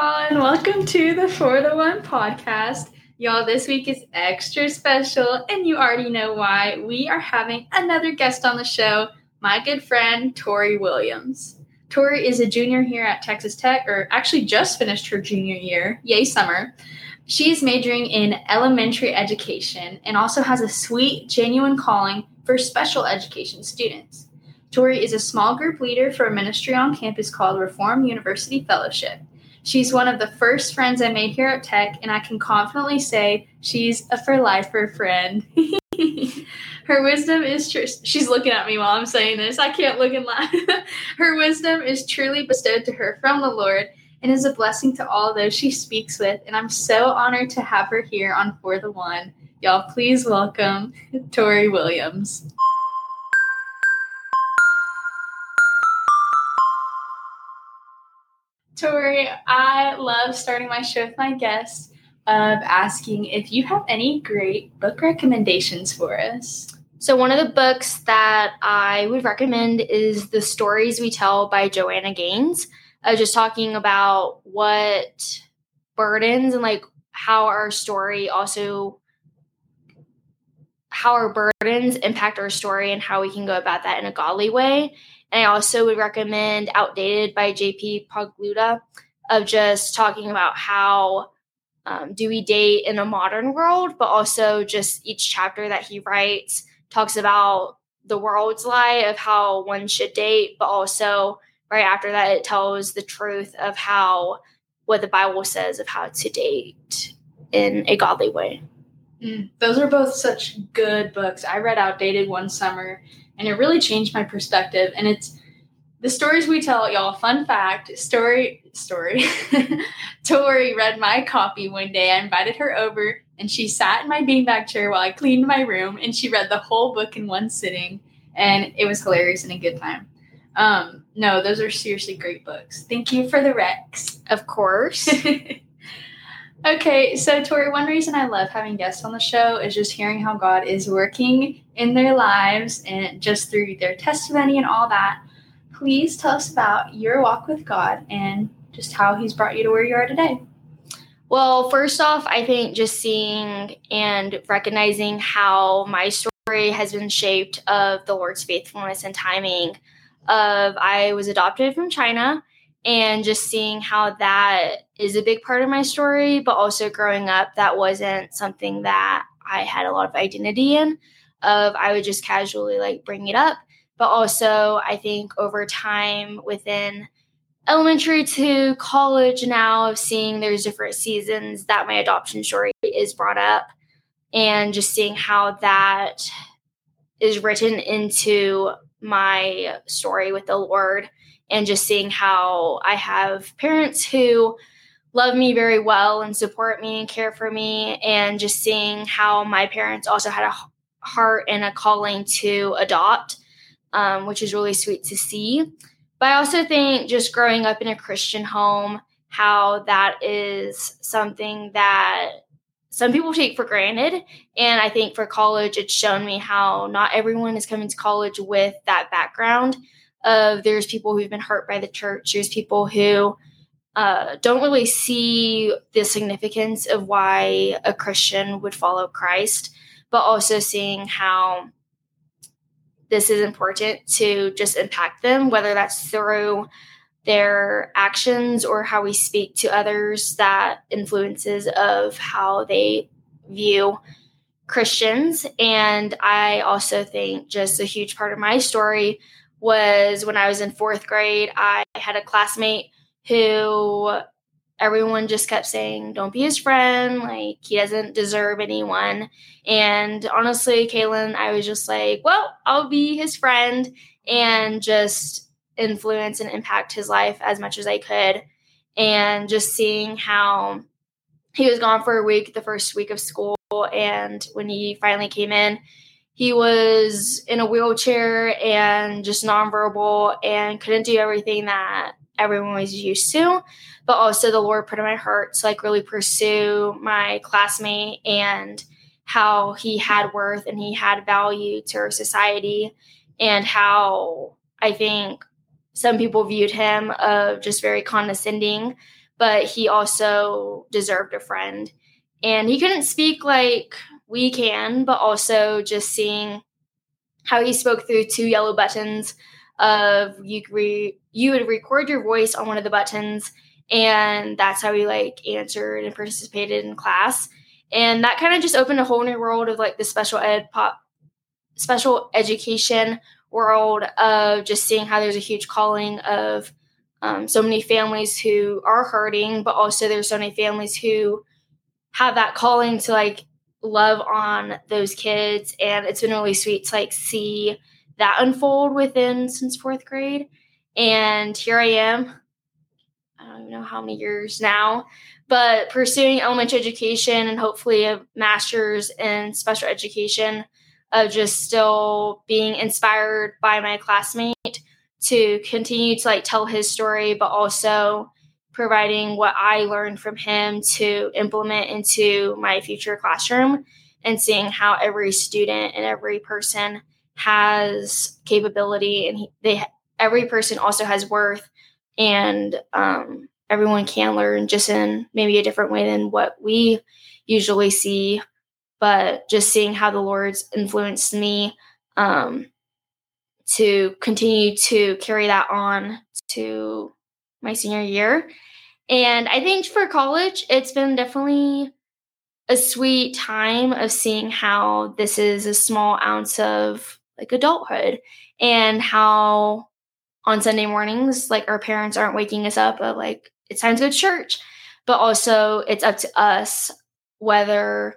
and welcome to the For the One podcast. Y'all, this week is extra special, and you already know why. We are having another guest on the show, my good friend, Tori Williams. Tori is a junior here at Texas Tech, or actually just finished her junior year. Yay, summer. She is majoring in elementary education and also has a sweet, genuine calling for special education students. Tori is a small group leader for a ministry on campus called Reform University Fellowship. She's one of the first friends I made here at Tech, and I can confidently say she's a for lifer friend. Her wisdom is true. She's looking at me while I'm saying this. I can't look and laugh. her wisdom is truly bestowed to her from the Lord and is a blessing to all those she speaks with. And I'm so honored to have her here on For the One. Y'all, please welcome Tori Williams. Tori, I love starting my show with my guests of asking if you have any great book recommendations for us. So, one of the books that I would recommend is The Stories We Tell by Joanna Gaines. Uh, just talking about what burdens and like how our story also how our burdens impact our story and how we can go about that in a godly way. And I also would recommend Outdated by JP Pokluda of just talking about how um, do we date in a modern world, but also just each chapter that he writes talks about the world's lie of how one should date, but also right after that, it tells the truth of how what the Bible says of how to date in a godly way. Mm, those are both such good books. I read Outdated one summer and it really changed my perspective. And it's the stories we tell, y'all. Fun fact story, story. Tori read my copy one day. I invited her over and she sat in my beanbag chair while I cleaned my room and she read the whole book in one sitting. And it was hilarious and a good time. Um, no, those are seriously great books. Thank you for the Rex. Of course. okay, so Tori, one reason I love having guests on the show is just hearing how God is working in their lives and just through their testimony and all that. Please tell us about your walk with God and just how He's brought you to where you are today. Well, first off, I think just seeing and recognizing how my story has been shaped of the Lord's faithfulness and timing of I was adopted from China and just seeing how that is a big part of my story, but also growing up, that wasn't something that I had a lot of identity in. Of I would just casually like bring it up, but also I think over time within elementary to college now of seeing there's different seasons that my adoption story is brought up and just seeing how that is written into my story with the Lord and just seeing how I have parents who love me very well and support me and care for me, and just seeing how my parents also had a heart and a calling to adopt, um, which is really sweet to see. But I also think just growing up in a Christian home, how that is something that some people take for granted. And I think for college, it's shown me how not everyone is coming to college with that background of there's people who've been hurt by the church, there's people who uh, don't really see the significance of why a Christian would follow Christ, but also seeing how this is important to just impact them, whether that's through their actions or how we speak to others that influences of how they view Christians. And I also think just a huge part of my story was when I was in fourth grade, I had a classmate who everyone just kept saying, Don't be his friend. Like, he doesn't deserve anyone. And honestly, Kaylin, I was just like, Well, I'll be his friend and just influence and impact his life as much as I could. And just seeing how he was gone for a week, the first week of school. And when he finally came in, he was in a wheelchair and just nonverbal and couldn't do everything that everyone was used to. But also, the Lord put in my heart to like really pursue my classmate and how he had worth and he had value to our society, and how I think some people viewed him of just very condescending but he also deserved a friend. And he couldn't speak like we can, but also just seeing how he spoke through two yellow buttons of you re- you would record your voice on one of the buttons and that's how he like answered and participated in class. And that kind of just opened a whole new world of like the special ed pop special education world of just seeing how there's a huge calling of um, so many families who are hurting, but also there's so many families who have that calling to like love on those kids. And it's been really sweet to like see that unfold within since fourth grade. And here I am. I don't even know how many years now, but pursuing elementary education and hopefully a master's in special education of just still being inspired by my classmate to continue to like tell his story, but also providing what I learned from him to implement into my future classroom and seeing how every student and every person has capability and he, they every person also has worth and um, everyone can learn just in maybe a different way than what we usually see but just seeing how the lord's influenced me um, to continue to carry that on to my senior year. And I think for college, it's been definitely a sweet time of seeing how this is a small ounce of like adulthood and how on Sunday mornings, like our parents aren't waking us up of like, it's time to go to church, but also it's up to us whether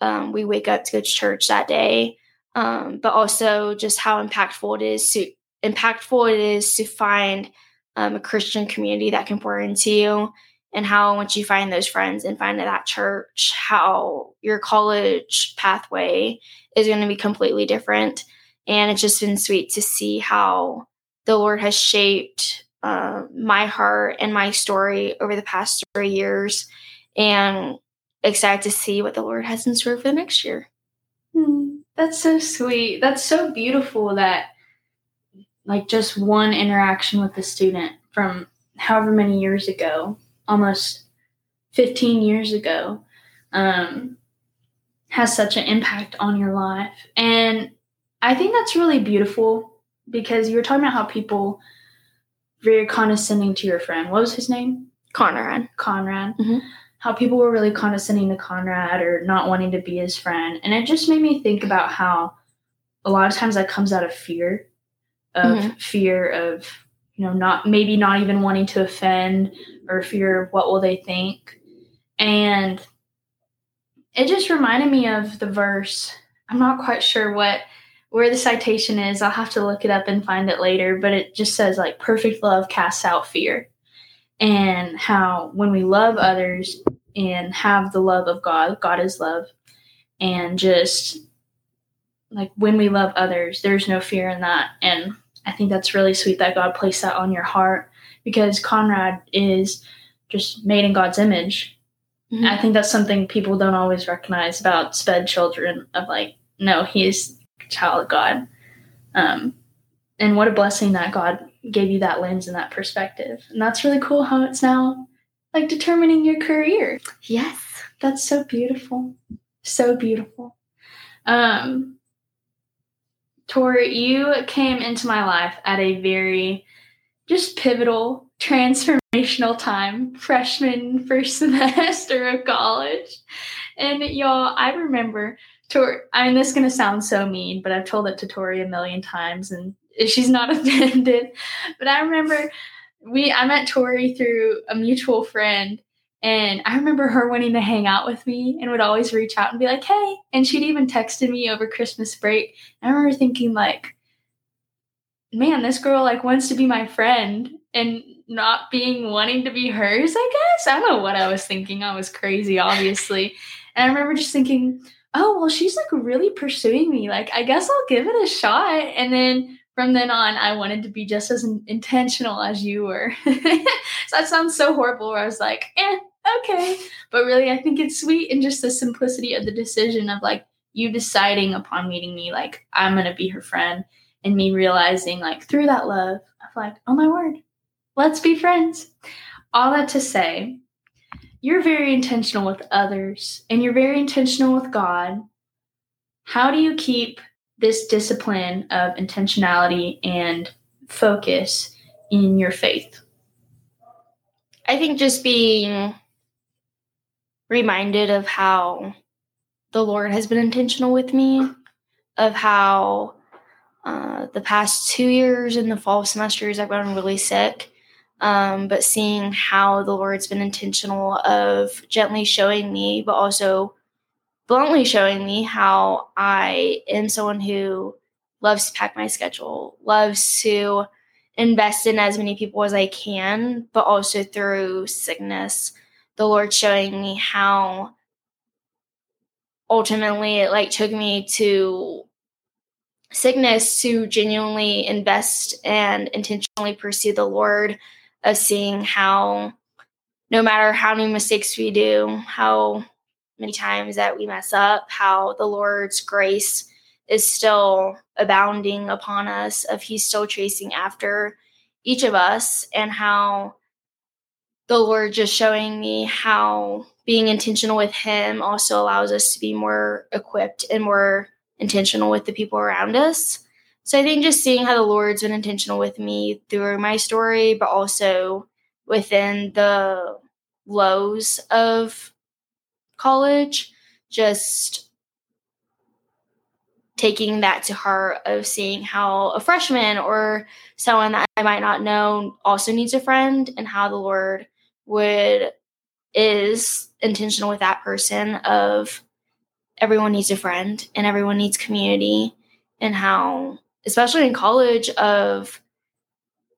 um, we wake up to go to church that day um, but also just how impactful it is to impactful it is to find um, a Christian community that can pour into you, and how once you find those friends and find that church, how your college pathway is going to be completely different. And it's just been sweet to see how the Lord has shaped uh, my heart and my story over the past three years, and excited to see what the Lord has in store for the next year. Hmm. That's so sweet. That's so beautiful that like just one interaction with the student from however many years ago, almost 15 years ago, um, has such an impact on your life. And I think that's really beautiful because you were talking about how people very condescending to your friend. What was his name? Conrad. Conrad. Mm-hmm how people were really condescending to Conrad or not wanting to be his friend. And it just made me think about how a lot of times that comes out of fear of mm-hmm. fear of you know not maybe not even wanting to offend or fear of what will they think. And it just reminded me of the verse i'm not quite sure what where the citation is. I'll have to look it up and find it later but it just says like perfect love casts out fear. And how when we love others and have the love of God, God is love, and just like when we love others, there's no fear in that. And I think that's really sweet that God placed that on your heart because Conrad is just made in God's image. Mm-hmm. I think that's something people don't always recognize about sped children of like, no, he is a child of God. Um, and what a blessing that God gave you that lens and that perspective. And that's really cool how it's now like determining your career. Yes. That's so beautiful. So beautiful. Um Tori, you came into my life at a very just pivotal, transformational time, freshman first semester of college. And y'all, I remember Tori, I mean, this is going to sound so mean, but I've told it to Tori a million times and she's not offended. But I remember we I met Tori through a mutual friend and I remember her wanting to hang out with me and would always reach out and be like, hey. And she'd even texted me over Christmas break. I remember thinking, like, man, this girl like wants to be my friend and not being wanting to be hers, I guess. I don't know what I was thinking. I was crazy, obviously. And I remember just thinking, oh, well, she's like really pursuing me. Like, I guess I'll give it a shot. And then from then on, I wanted to be just as intentional as you were. so that sounds so horrible, where I was like, eh, okay. But really, I think it's sweet and just the simplicity of the decision of like you deciding upon meeting me, like, I'm going to be her friend, and me realizing, like, through that love, of like, oh my word, let's be friends. all that to say, you're very intentional with others and you're very intentional with God. How do you keep this discipline of intentionality and focus in your faith? I think just being reminded of how the Lord has been intentional with me, of how uh, the past two years in the fall semesters I've been really sick um, but seeing how the Lord's been intentional of gently showing me, but also bluntly showing me how I am someone who loves to pack my schedule, loves to invest in as many people as I can, but also through sickness, the Lord showing me how ultimately it like took me to sickness to genuinely invest and intentionally pursue the Lord of seeing how no matter how many mistakes we do, how many times that we mess up, how the Lord's grace is still abounding upon us, of He's still chasing after each of us, and how the Lord just showing me how being intentional with Him also allows us to be more equipped and more intentional with the people around us. So I think just seeing how the Lord's been intentional with me through my story, but also within the lows of college, just taking that to heart of seeing how a freshman or someone that I might not know also needs a friend and how the Lord would is intentional with that person of everyone needs a friend and everyone needs community and how especially in college of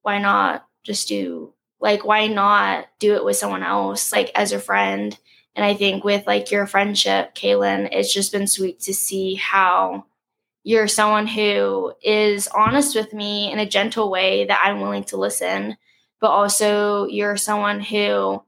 why not just do like why not do it with someone else like as a friend? And i think with like your friendship kaylin it's just been sweet to see how you're someone who is honest with me in a gentle way that i'm willing to listen but also you're someone who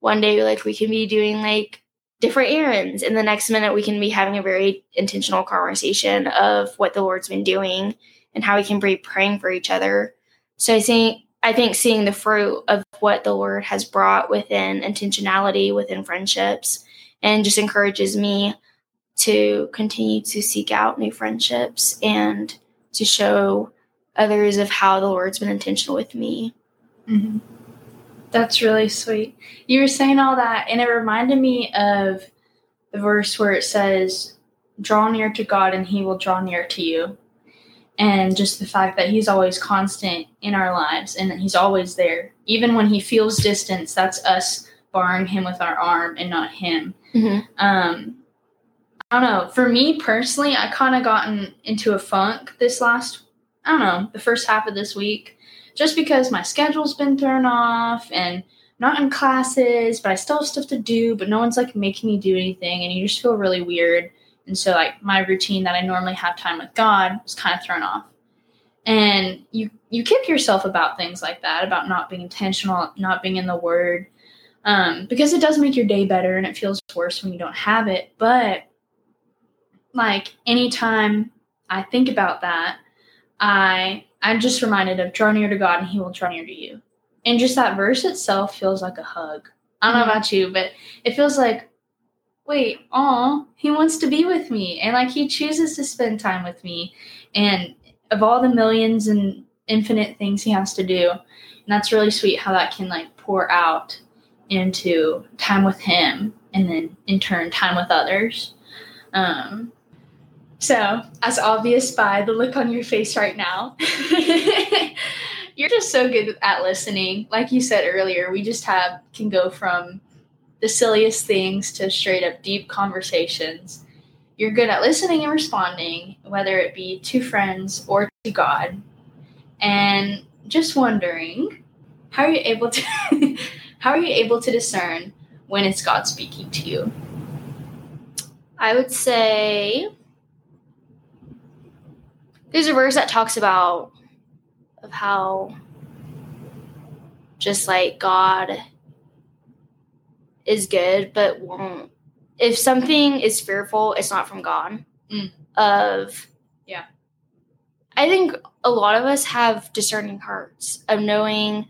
one day like we can be doing like different errands. And the next minute, we can be having a very intentional conversation of what the Lord's been doing and how we can be praying for each other. So I think I think seeing the fruit of what the Lord has brought within intentionality, within friendships, and just encourages me to continue to seek out new friendships and to show others of how the Lord's been intentional with me. Mm-hmm. That's really sweet. You were saying all that, and it reminded me of the verse where it says, Draw near to God, and He will draw near to you. And just the fact that He's always constant in our lives and that He's always there. Even when He feels distance, that's us barring Him with our arm and not Him. Mm-hmm. Um, I don't know. For me personally, I kind of gotten into a funk this last, I don't know, the first half of this week just because my schedule's been thrown off and not in classes, but I still have stuff to do, but no one's like making me do anything, and you just feel really weird. And so, like, my routine that I normally have time with God was kind of thrown off. And you you kick yourself about things like that, about not being intentional, not being in the Word, um, because it does make your day better, and it feels worse when you don't have it. But like anytime I think about that, I I'm just reminded of draw near to God and he will draw near to you. And just that verse itself feels like a hug. I don't know mm-hmm. about you, but it feels like, wait, oh, he wants to be with me. And like he chooses to spend time with me. And of all the millions and infinite things he has to do, and that's really sweet how that can like pour out into time with him and then in turn time with others. Um, so, as obvious by the look on your face right now, you're just so good at listening. Like you said earlier, we just have can go from the silliest things to straight up deep conversations. You're good at listening and responding, whether it be to friends or to God. And just wondering, how are you able to how are you able to discern when it's God speaking to you? I would say there's a verse that talks about of how just like God is good, but won't. If something is fearful, it's not from God. Mm. Of yeah, I think a lot of us have discerning hearts of knowing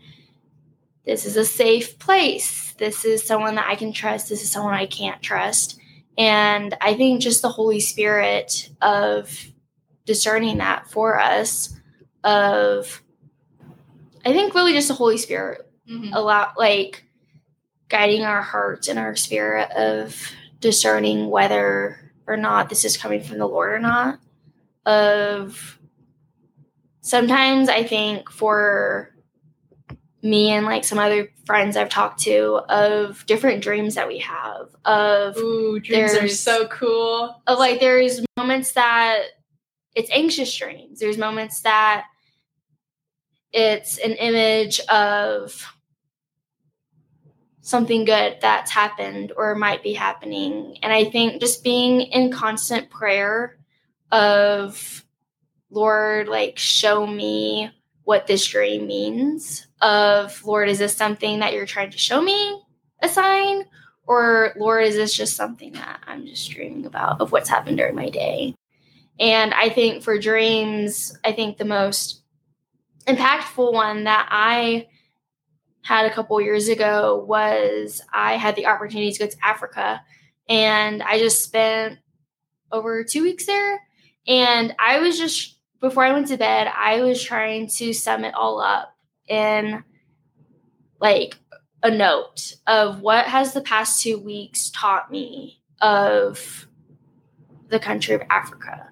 this is a safe place. This is someone that I can trust. This is someone I can't trust. And I think just the Holy Spirit of discerning that for us, of I think really just the Holy Spirit Mhm. lot like guiding our hearts and our spirit of discerning whether or not this is coming from the Lord or not. Of sometimes I think for me and like some other friends I've talked to of different dreams that we have of Ooh, dreams are so cool. of like there's moments that it's anxious dreams. There's moments that it's an image of something good that's happened or might be happening. And I think just being in constant prayer of Lord, like show me what this dream means. Of Lord, is this something that you're trying to show me a sign? Or Lord, is this just something that I'm just dreaming about of what's happened during my day? And I think for dreams, I think the most impactful one that I had a couple years ago was I had the opportunity to go to Africa and I just spent over two weeks there. And I was just, before I went to bed, I was trying to sum it all up in like a note of what has the past two weeks taught me of the country of Africa.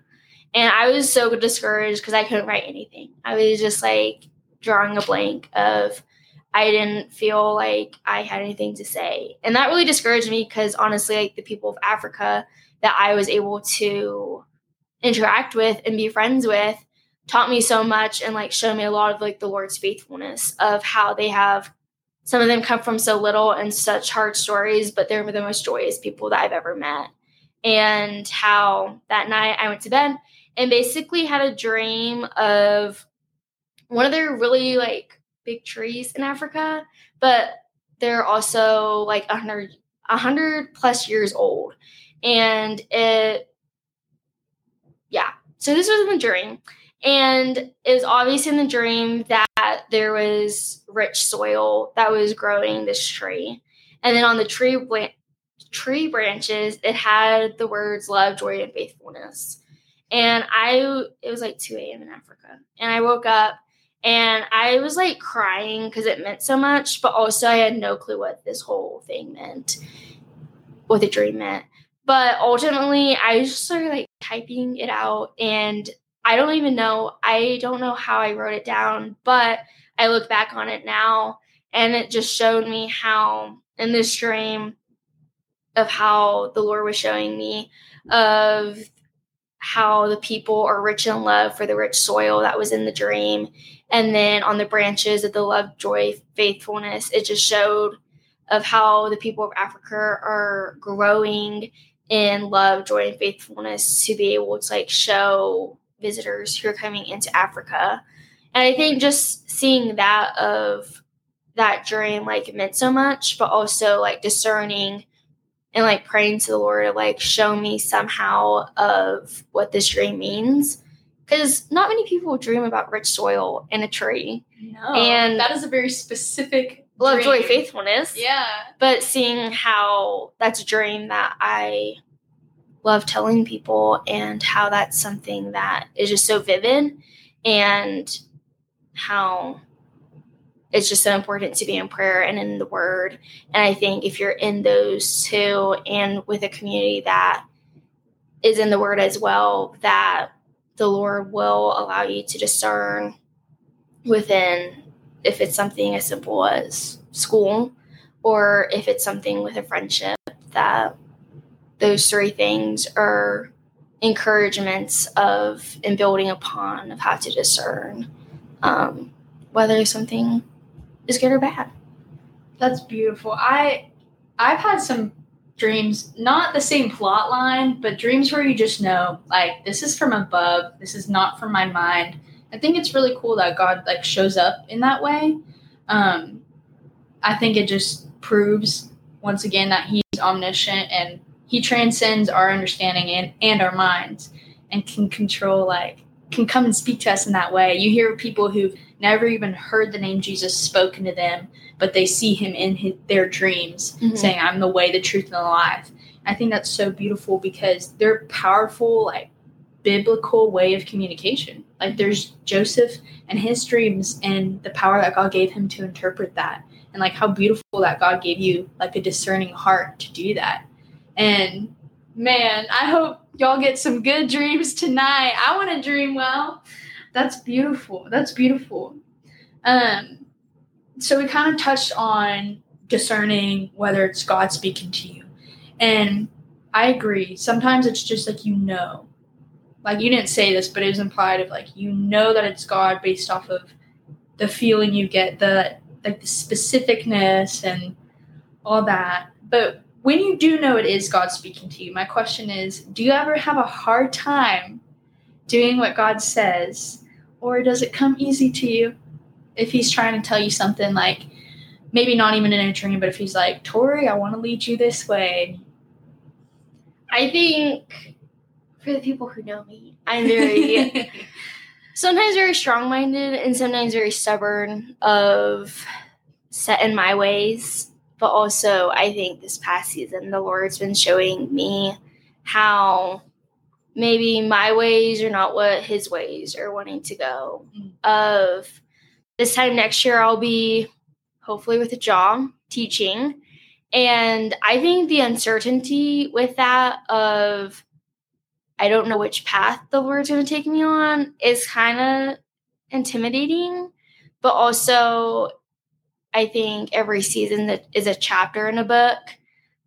And I was so discouraged because I couldn't write anything. I was just like drawing a blank of I didn't feel like I had anything to say. And that really discouraged me because honestly, like the people of Africa that I was able to interact with and be friends with taught me so much and like showed me a lot of like the Lord's faithfulness of how they have some of them come from so little and such hard stories, but they're the most joyous people that I've ever met. And how that night I went to bed and basically had a dream of one of their really like big trees in Africa, but they're also like a hundred a hundred plus years old. And it yeah. So this was in the dream. And it was obvious in the dream that there was rich soil that was growing this tree. And then on the tree tree branches, it had the words love, joy, and faithfulness. And I, it was like 2 a.m. in Africa. And I woke up and I was like crying because it meant so much, but also I had no clue what this whole thing meant, what the dream meant. But ultimately, I just started like typing it out and I don't even know, I don't know how I wrote it down, but I look back on it now and it just showed me how in this dream of how the Lord was showing me of how the people are rich in love for the rich soil that was in the dream. And then on the branches of the love, joy, faithfulness, it just showed of how the people of Africa are growing in love, joy, and faithfulness to be able to like show visitors who are coming into Africa. And I think just seeing that of that dream like meant so much, but also like discerning and like praying to the Lord to like show me somehow of what this dream means. Because not many people dream about rich soil and a tree. No, And- that is a very specific Love, joy, dream. faithfulness. Yeah. But seeing how that's a dream that I love telling people and how that's something that is just so vivid and how it's just so important to be in prayer and in the word. And I think if you're in those two and with a community that is in the word as well, that the Lord will allow you to discern within if it's something as simple as school or if it's something with a friendship that those three things are encouragements of and building upon of how to discern um, whether something is good or bad. That's beautiful. I I've had some dreams, not the same plot line, but dreams where you just know, like, this is from above, this is not from my mind. I think it's really cool that God like shows up in that way. Um, I think it just proves once again that He's omniscient and He transcends our understanding and, and our minds and can control like can come and speak to us in that way. You hear people who've never even heard the name Jesus spoken to them, but they see him in his, their dreams Mhm. saying, I'm the way, the truth, and the life. I think that's so beautiful because they're powerful, like biblical way of communication. Like there's Joseph and his dreams and the power that God gave him to interpret that. And like how beautiful that God gave you like a discerning heart to do that. And man, I hope y'all get some good dreams tonight. I want to dream well. That's beautiful. That's beautiful. Um so we kind of touched on discerning whether it's God speaking to you. And I agree. Sometimes it's just like you know. Like you didn't say this, but it was implied of like you know that it's God based off of the feeling you get, the like the specificness and all that. But when you do know it is God speaking to you, my question is, do you ever have a hard time doing what God says? Or does it come easy to you? If he's trying to tell you something like maybe not even in a dream, but if he's like, Tori, I want to lead you this way. I think for the people who know me, I'm very sometimes very strong minded and sometimes very stubborn of set in my ways. But also I think this past season the Lord's been showing me how maybe my ways are not what his ways are wanting to go. Mm. Of this time next year I'll be hopefully with a job teaching. And I think the uncertainty with that of I don't know which path the Lord's going to take me on is kind of intimidating, but also I think every season that is a chapter in a book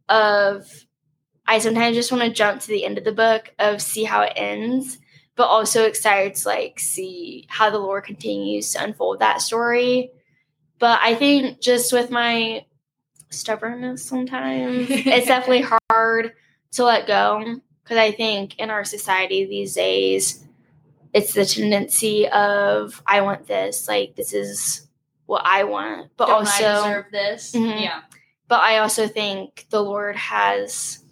of I sometimes just want to jump to the end of the book of see how it ends, but also excited to like see how the Lord continues to unfold that story. But I think just with my stubbornness sometimes, it's definitely hard to let go because I think in our society these days, it's the tendency of I want this, like this is what I want, but Don't also, I deserve this? Mhm. Yeah. but I also think the Lord has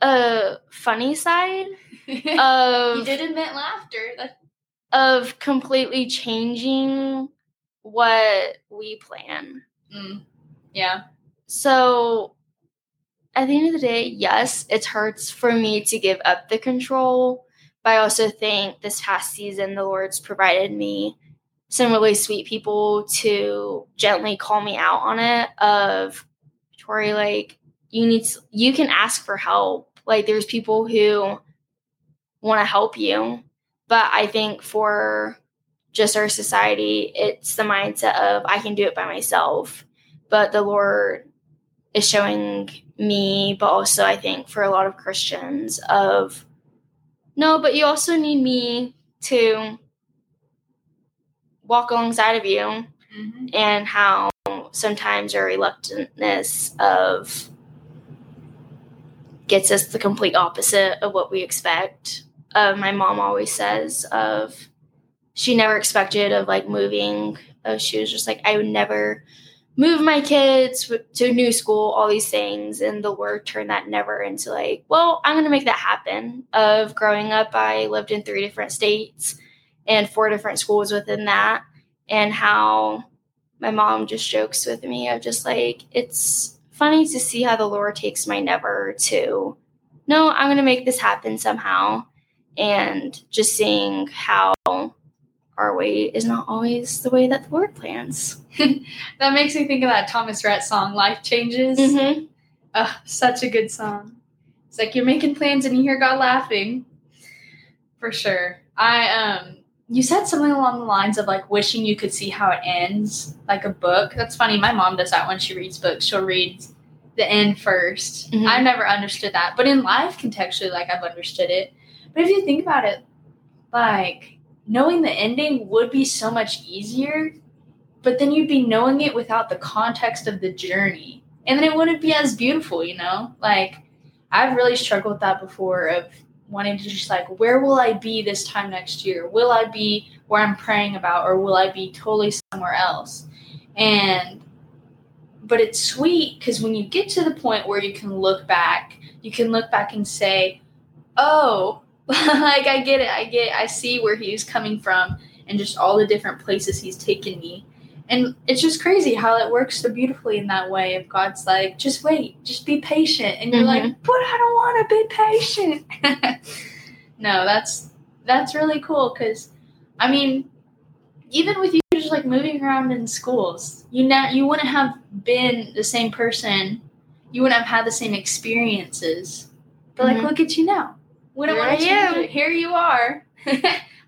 a funny side he of did invent laughter. That, of completely changing what we plan. mm, yeah. So at the end of the day, yes, it hurts for me to give up the control, but I also think this past season the Lord's provided me some really sweet people to gently call me out on it of Tori, like you need to, you can ask for help. Like there's people who want to help you. But I think for just our society, it's the mindset of I can do it by myself. But the Lord is showing me, but also I think for a lot of Christians of no, but you also need me to walk alongside of you hmm and how sometimes our reluctantness of gets us the complete opposite of what we expect. Uh, my mom always says of she never expected of like moving. Uh, she was just like I would never move my kids to a new school, all these things, and the word turned that never into like, well, I'm gonna make that happen. Of growing up, I lived in three different states and four different schools within that, and how my mom just jokes with me of just like it's funny to see how the Lord takes my never to no, I'm gonna make this happen somehow. And just seeing how our way is not always the way that the Lord plans. That makes me think of that Thomas Rhett song, Life Changes. Mm-hmm. Ugh, such a good song. It's like you're making plans and you hear God laughing. For sure. I um you said something along the lines of like wishing you could see how it ends, like a book. That's funny. My mom does that when she reads books. She'll read the end 1st Mhm. I've never understood that. But in life contextually, like I've understood it. But if you think about it, like knowing the ending would be so much easier, but then you'd be knowing it without the context of the journey. And then it wouldn't be as beautiful, you know? Like I've really struggled with that before of wanting to just like, where will I be this time next year? Will I be where I'm praying about or will I be totally somewhere else? And but it's sweet because when you get to the point where you can look back, you can look back and say, oh, like I get it. I get I see where he's coming from and just all the different places he's taken me. And it's just crazy how it works so beautifully in that way. If God's like, just wait, just be patient, and you're Mhm. like, but I don't want to be patient. no, that's that's really cool because, I mean, even with you just like moving around in schools, you know, you wouldn't have been the same person. You wouldn't have had the same experiences. But like, Mhm. look at you now. Wouldn't want to I change it. Here you are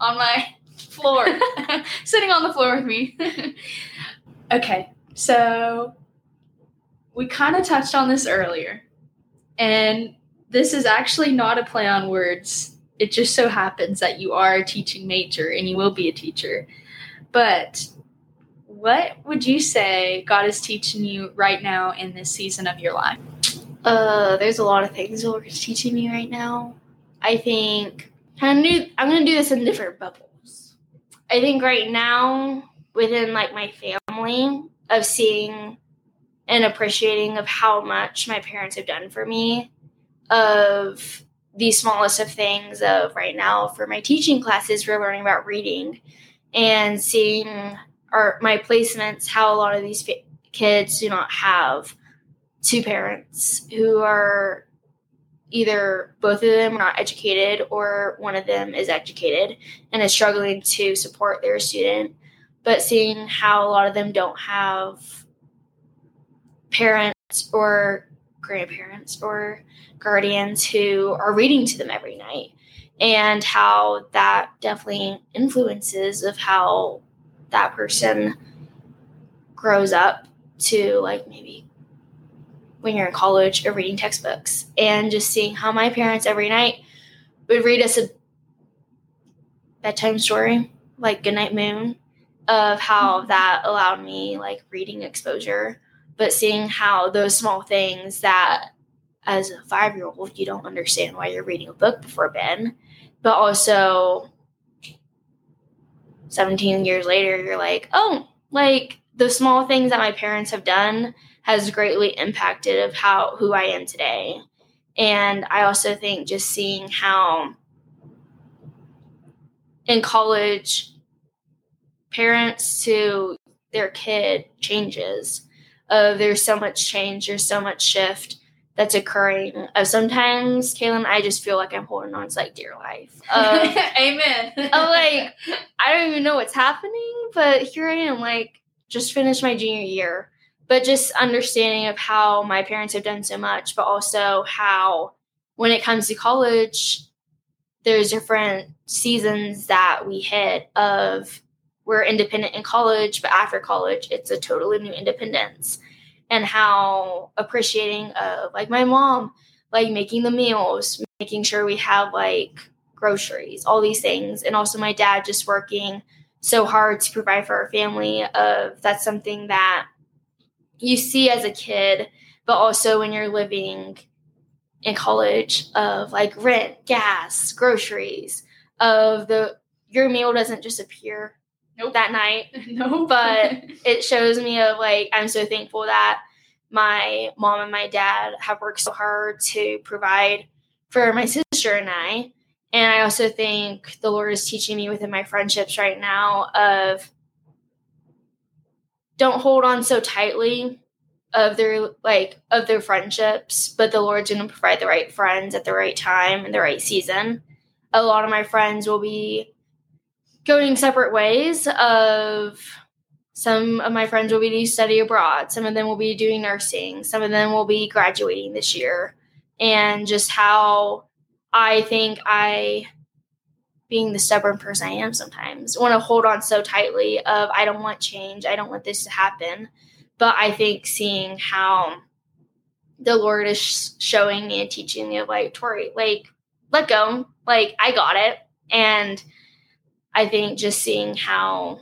on my floor, sitting on the floor with me. okay, so we kind of touched on this earlier, and this is actually not a play on words. It just so happens that you are a teaching major and you will be a teacher. But what would you say God is teaching you right now in this season of your life? Uh, there's a lot of things the Lord's teaching me right now. I think kind of new. I'm gonna do this in a different bubbles. I think right now within like my family of seeing and appreciating of how much my parents have done for me, of the smallest of things. Of right now for my teaching classes, we're learning about reading and seeing our my placements. How a lot of these kids do not have two parents who are either both of them are not educated or one of them is educated and is struggling to support their student. But seeing how a lot of them don't have parents or grandparents or guardians who are reading to them every night and how that definitely influences of how that person grows up to like maybe when you're in college or reading textbooks. And just seeing how my parents every night would read us a bedtime story like goodnight moon of how mm-hmm. that allowed me like reading exposure but seeing how those small things that as a five year old you don't understand why you're reading a book before bed but also 17 years later you're like oh like the small things that my parents have done has greatly impacted of how who I am today. And I also think just seeing how in college parents to their kid changes of there's so much change, there's so much shift that's occurring. Of sometimes, Kaylin, I just feel like I'm holding on to like dear life. Of, um, Amen. of like I don't even know what's happening, but here I am, like just finished my junior year. But just understanding of how my parents have done so much, but also how when it comes to college, there's different seasons that we hit of we're independent in college, but after college, it's a totally new independence. And how appreciating of like my mom, like making the meals, making sure we have like groceries, all these things. And also my dad just working so hard to provide for our family of that's something that you see as a kid, but also when you're living in college of like rent, gas, groceries, of the your meal doesn't just appear Nope. that night. no, But it shows me of like I'm so thankful that my mom and my dad have worked so hard to provide for my sister and I. And I also think the Lord is teaching me within my friendships right now of don't hold on so tightly of their like of their friendships, but the Lord's going to provide the right friends at the right time and the right season. A lot of my friends will be going separate ways of some of my friends will be to study abroad. Some of them will be doing nursing. Some of them will be graduating this year. And just how i think i being the stubborn person i am sometimes. Want to hold on so tightly of i don't want change. I don't want this to happen. But i think seeing how the lord is showing me and teaching me of like tori like let go. Like i got it. And I think just seeing how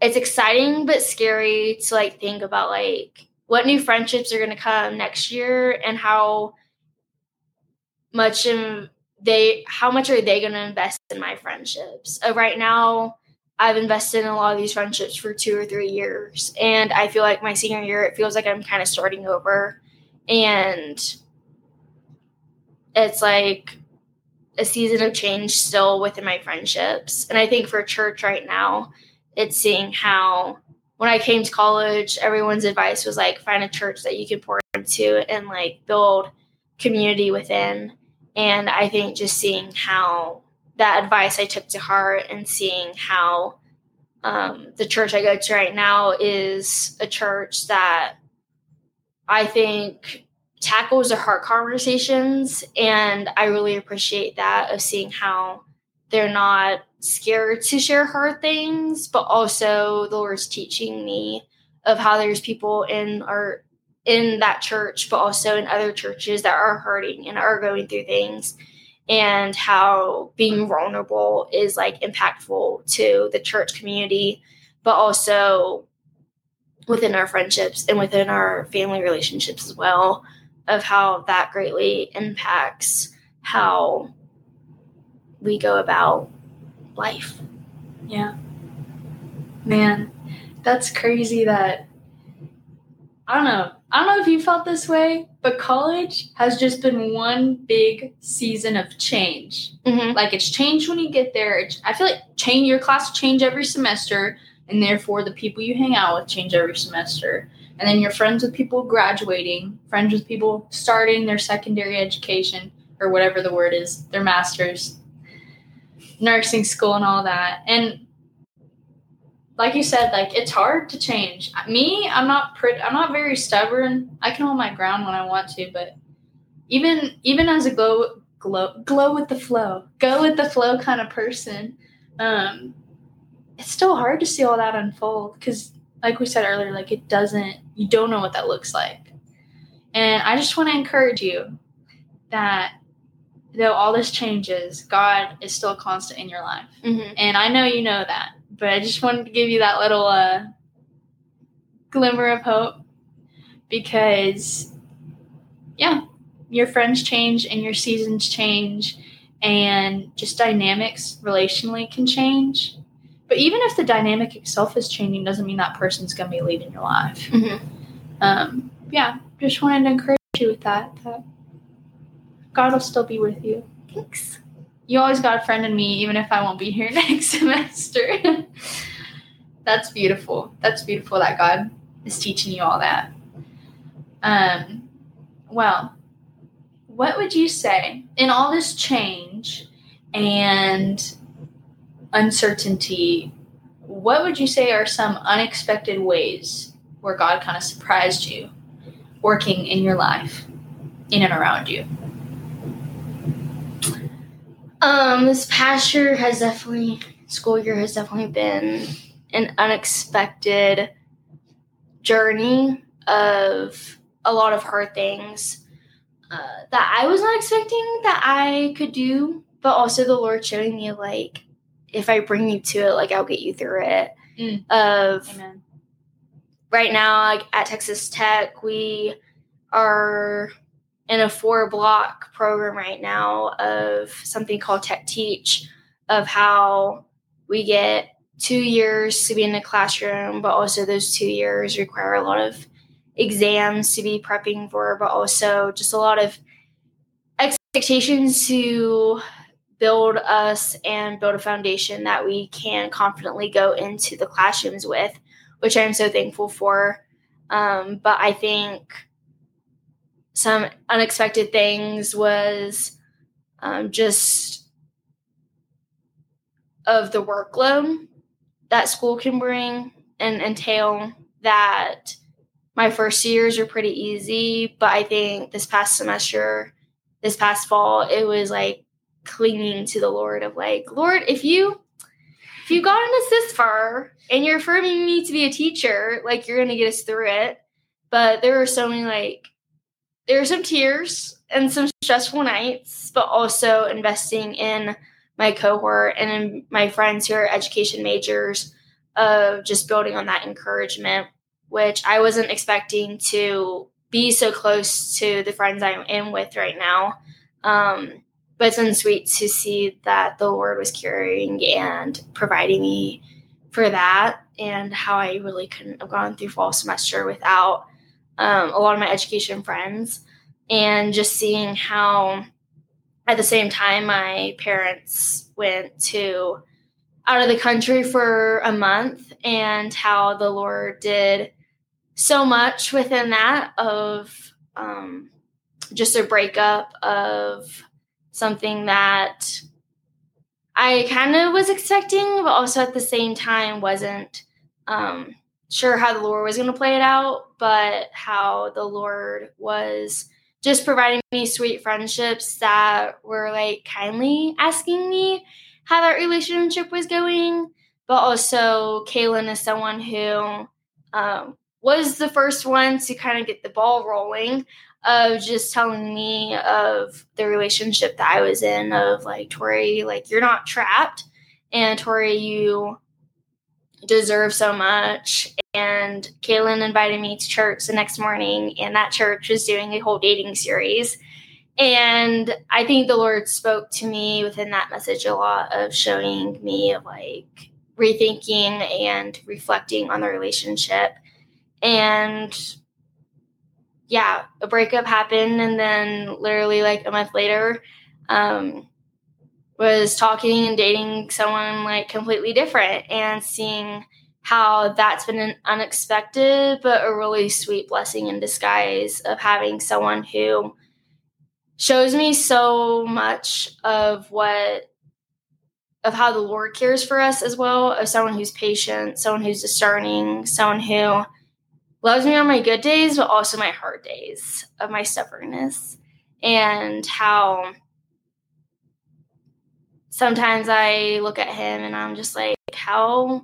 it's exciting but scary to like think about like what new friendships are going to come next year and how much in they how much are they going to invest in my friendships uh, right now i've invested in a lot of these friendships for two or three years and i feel like my senior year it feels like i'm kind of starting over and it's like a season of change still within my friendships. And I think for church right now, it's seeing how when I came to college, everyone's advice was like find a church that you can pour into and like build community within. And I think just seeing how that advice I took to heart and seeing how um, the church I go to right now is a church that I think tackles the hard conversations. And I really appreciate that of seeing how they're not scared to share hard things, but also the Lord's teaching me of how there's people in our in that church, but also in other churches that are hurting and are going through things, and how being vulnerable is like impactful to the church community, but also within our friendships and within our family relationships as well, of how that greatly impacts how we go about life. Yeah. Man, that's crazy that I don't know. I don't know if you felt this way, but college has just been one big season of change. Mm-hmm. Like it's changed when you get there. It's, I feel like change your class change every semester, and therefore the people you hang out with change every semester. And then you're friends with people graduating, friends with people starting their secondary education or whatever the word is, their masters, nursing school and all that. And like you said, like it's hard to change. Me, I'm not pretty I'm not very stubborn. I can hold my ground when I want to, but even even as a glow glow glow with the flow, go with the flow kind of person, um, it's still hard to see all that unfold because like we said earlier, like it doesn't you don't know what that looks like. And I just want to encourage you that though all this changes, God is still constant in your life. Mm-hmm. And I know you know that, but I just wanted to give you that little uh, glimmer of hope because, yeah, your friends change and your seasons change, and just dynamics relationally can change. But even if the dynamic itself is changing, doesn't mean that person's going to be leading your life. Mm-hmm. Um, yeah, just wanted to encourage you with that. That God will still be with you. Thanks. You always got a friend in me, even if I won't be here next semester. That's beautiful. That's beautiful that God is teaching you all that. Um, well, what would you say in all this change and uncertainty? What would you say are some unexpected ways where God kind of surprised you working in your life, in and around you? Um, this past year has definitely school year has definitely been an unexpected journey of a lot of hard things uh, that I was not expecting that I could do, but also the Lord showing me like if I bring you to it, like I'll get you through it. Mm. Of Amen. right now, like at Texas Tech, we are in a four block program right now of something called Tech Teach, of how we get two years to be in the classroom, but also those two years require a lot of exams to be prepping for, but also just a lot of expectations to build us and build a foundation that we can confidently go into the classrooms with, which I'm so thankful for. Um, but I think some unexpected things was um, just of the workload that school can bring and entail that my first years are pretty easy but i think this past semester this past fall it was like clinging to the lord of like lord if you if you gotten us this far and you're affirming me to be a teacher like you're gonna get us through it. But there were so many like there were some tears and some stressful nights, but also investing in my cohort and in my friends who are education majors of just building on that encouragement, which I wasn't expecting to be so close to the friends I'm in with right now. Um, but it's been sweet to see that the Lord was carrying and providing me for that, and how I really couldn't have gone through fall semester without um, a lot of my education friends and just seeing how at the same time, my parents went to out of the country for a month and how the Lord did so much within that of um, just a breakup of something that I kind of was expecting, but also at the same time wasn't um, sure how the Lord was going to play it out, but how the Lord was just providing me sweet friendships that were like kindly asking me how that relationship was going. But also, Kaylin is someone who um, was the first one to kind of get the ball rolling of just telling me of the relationship that I was in of like Tori, like you're not trapped, and Tori, you deserve so much. And Kaylin invited me to church the next morning, and that church was doing a whole dating series. And I think the Lord spoke to me within that message a lot of showing me of like rethinking and reflecting on the relationship. And yeah, a breakup happened, and then literally like a month later, um, was talking and dating someone like completely different, and seeing how that's been an unexpected but a really sweet blessing in disguise of having someone who shows me so much of what of how the Lord cares for us as well, of someone who's patient, someone who's discerning, someone who loves me on my good days, but also my hard days of my stubbornness, and how sometimes I look at him and I'm just like, how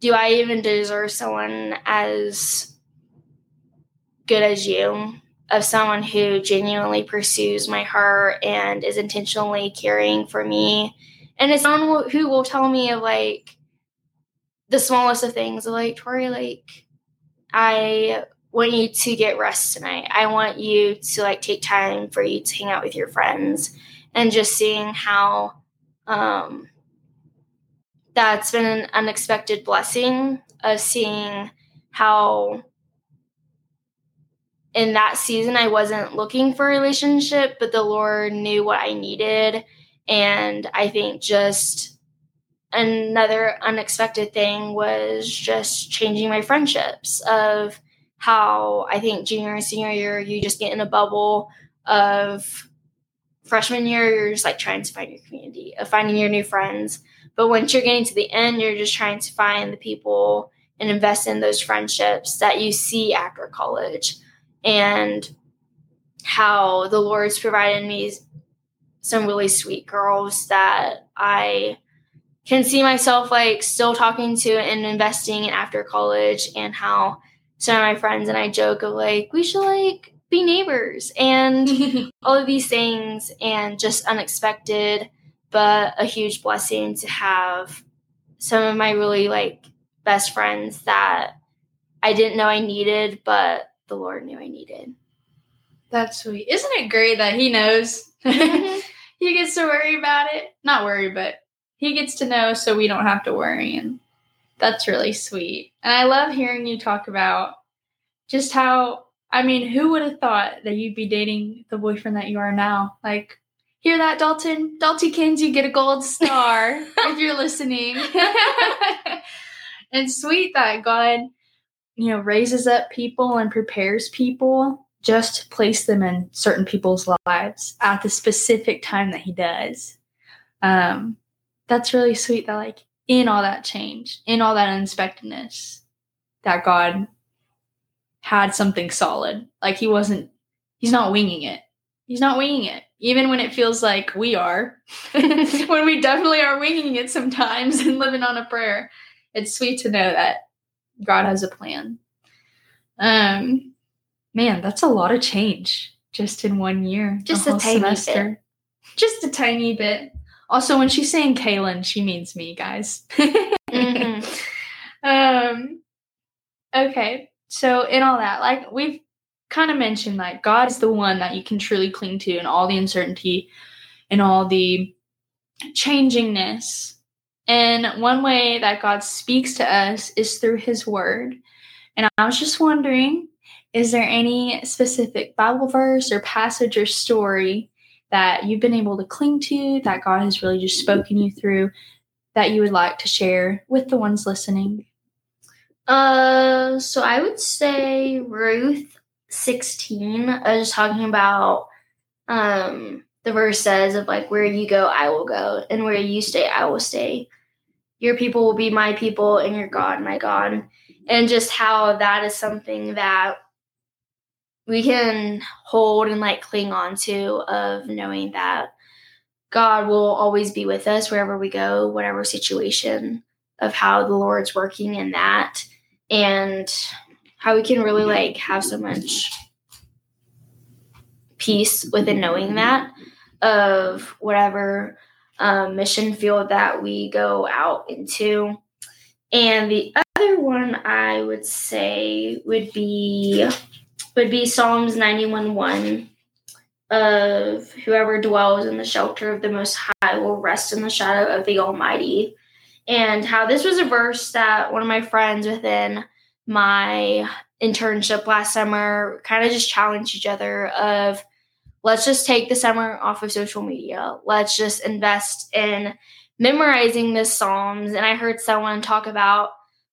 do I even deserve someone as good as you? Of someone who genuinely pursues my heart and is intentionally caring for me. And it's someone who will tell me of like the smallest of things, like, Tori, like, I want you to get rest tonight. I want you to like take time for you to hang out with your friends and just seeing how um, that's been an unexpected blessing of seeing how in that season I wasn't looking for a relationship, but the Lord knew what I needed. And I think just another unexpected thing was just changing my friendships of how I think junior and senior year you just get in a bubble of freshman year you're just like trying to find your community of finding your new friends. But once you're getting to the end you're just trying to find the people and invest in those friendships that you see after college. And how the lord's provided me some really sweet girls that i can see myself like still talking to and investing in after college and how some of my friends and I joke of like we should like be neighbors and all of these things and just unexpected but a huge blessing to have some of my really like best friends that I didn't know I needed but the Lord knew I needed. That's sweet. Isn't it great that he knows? Mm-hmm. he gets to worry about it. Not worry, but he gets to know so we don't have to worry and that's really sweet and i love hearing you talk about just how i mean who would have thought that you'd be dating the boyfriend that you are now? Like hear that dalton? Daltykins you get a gold star if you're listening. And sweet that god you know raises up people and prepares people just to place them in certain people's lives at the specific time that he does. Um that's really sweet that like in all that change, in all that unexpectedness, that God had something solid. Like he wasn't he's not winging it. He's not winging it. Even when it feels like we are. when we definitely are winging it sometimes and living on a prayer. It's sweet to know that God has a plan. Um man, that's a lot of change just in one year. Just a, a tiny semester. bit. Just a tiny bit. Also, when she's saying Kaylin, she means me, guys. mm-hmm. Um. Okay, so in all that, like we've kind of mentioned, like God is the one that you can truly cling to in all the uncertainty and all the changingness. And one way that God speaks to us is through His Word. And I was just wondering, is there any specific Bible verse or passage or story that you've been able to cling to, that God has really just spoken you through, that you would like to share with the ones listening? Uh, so I would say Ruth 16. I was talking about um the verse says of like where you go, I will go, and where you stay, I will stay. Your people will be my people, and your God, my God. And just how that is something that we can hold and like cling on to of knowing that God will always be with us wherever we go, whatever situation of how the Lord's working in that and how we can really like have so much peace within knowing that of whatever um, mission field that we go out into. And the other one I would say would be would be Psalms 91 1 of whoever dwells in the shelter of the Most High will rest in the shadow of the Almighty. And how this was a verse that one of my friends within my internship last summer kind of just challenged each other of let's just take the summer off of social media. Let's just invest in memorizing the Psalms. And I heard someone talk about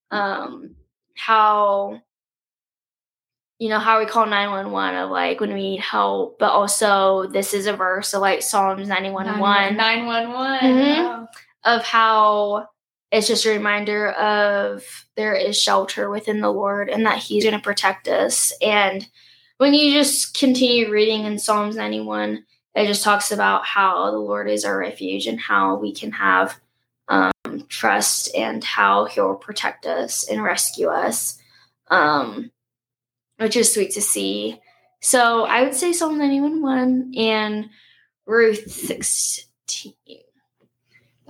um, how you know how we call 911 of like when we need help but also this is a verse of like psalms 911 911 mm-hmm. of how it's just a reminder of there is shelter within the lord and that he's going to protect us and when you just continue reading in psalms 91 it just talks about how the lord is our refuge and how we can have um, trust and how he'll protect us and rescue us um, which is sweet to see. So I would say Psalm 91 1 and Ruth 16.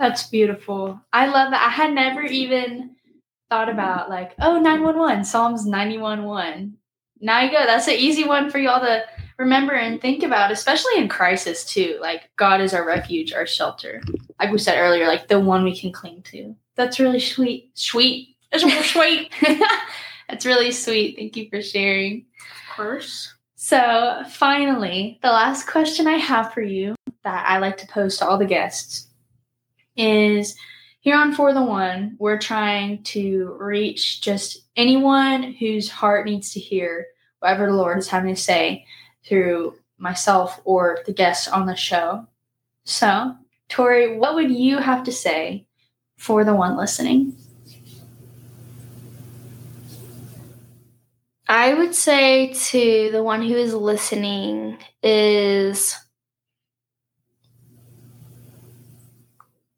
That's beautiful. I love that. I had never even thought about like, oh, 911, Psalms 91 1. Now you go. That's an easy one for y'all to remember and think about, especially in crisis too. Like God is our refuge, our shelter. Like we said earlier, like the one we can cling to. That's really sweet. Sweet. It's real sweet. That's really sweet. Thank you for sharing. Of course. So, finally, the last question I have for you that I like to pose to all the guests is here on For the One, we're trying to reach just anyone whose heart needs to hear whatever the Lord is having to say through myself or the guests on the show. So, Tori, what would you have to say for the one listening? I would say to the one who is listening is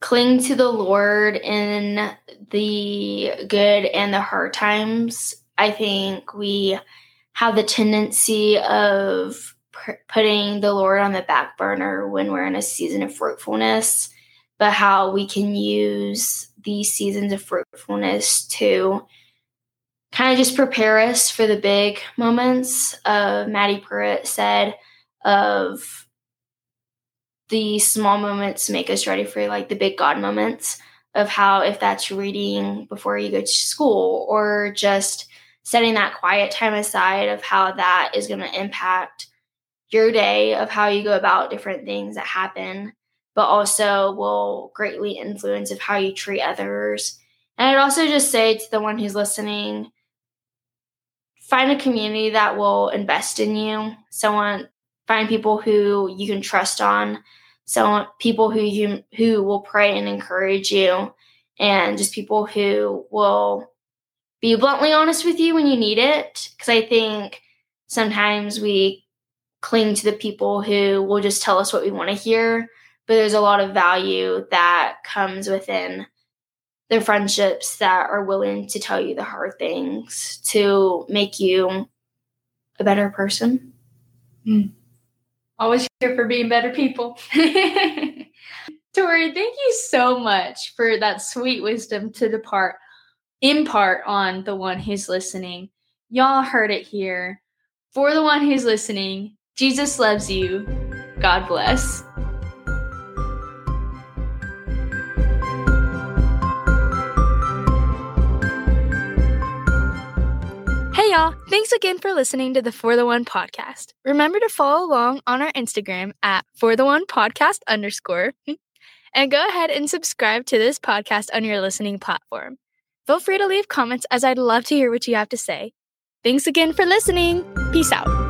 cling to the Lord in the good and the hard times. I think we have the tendency of putting the Lord on the back burner when we're in a season of fruitfulness, but how we can use these seasons of fruitfulness to kind of just prepare us for the big moments. Uh, Maddie Prewett said of the small moments make us ready for like the big God moments of how if that's reading before you go to school or just setting that quiet time aside of how that is going to impact your day of how you go about different things that happen but also will greatly influence of how you treat others and i'd also just say to the one who's listening find a community that will invest in you. Someone find people who you can trust on. Someone people who you who will pray and encourage you, and just people who will be bluntly honest with you when you need it. Because I think sometimes we cling to the people who will just tell us what we want to hear, but there's a lot of value that comes within the friendships that are willing to tell you the hard things to make you a better person. Mm. Always here for being better people. Tori, thank you so much for that sweet wisdom to depart, impart on the one who's listening. Y'all heard it here. For the one who's listening, Jesus loves you. God bless. Y'all. Thanks again for listening to the For the One podcast. Remember to follow along on our Instagram at For the One podcast underscore. Hmm, and go ahead and subscribe to this podcast on your listening platform. Feel free to leave comments as I'd love to hear what you have to say. Thanks again for listening. Peace out.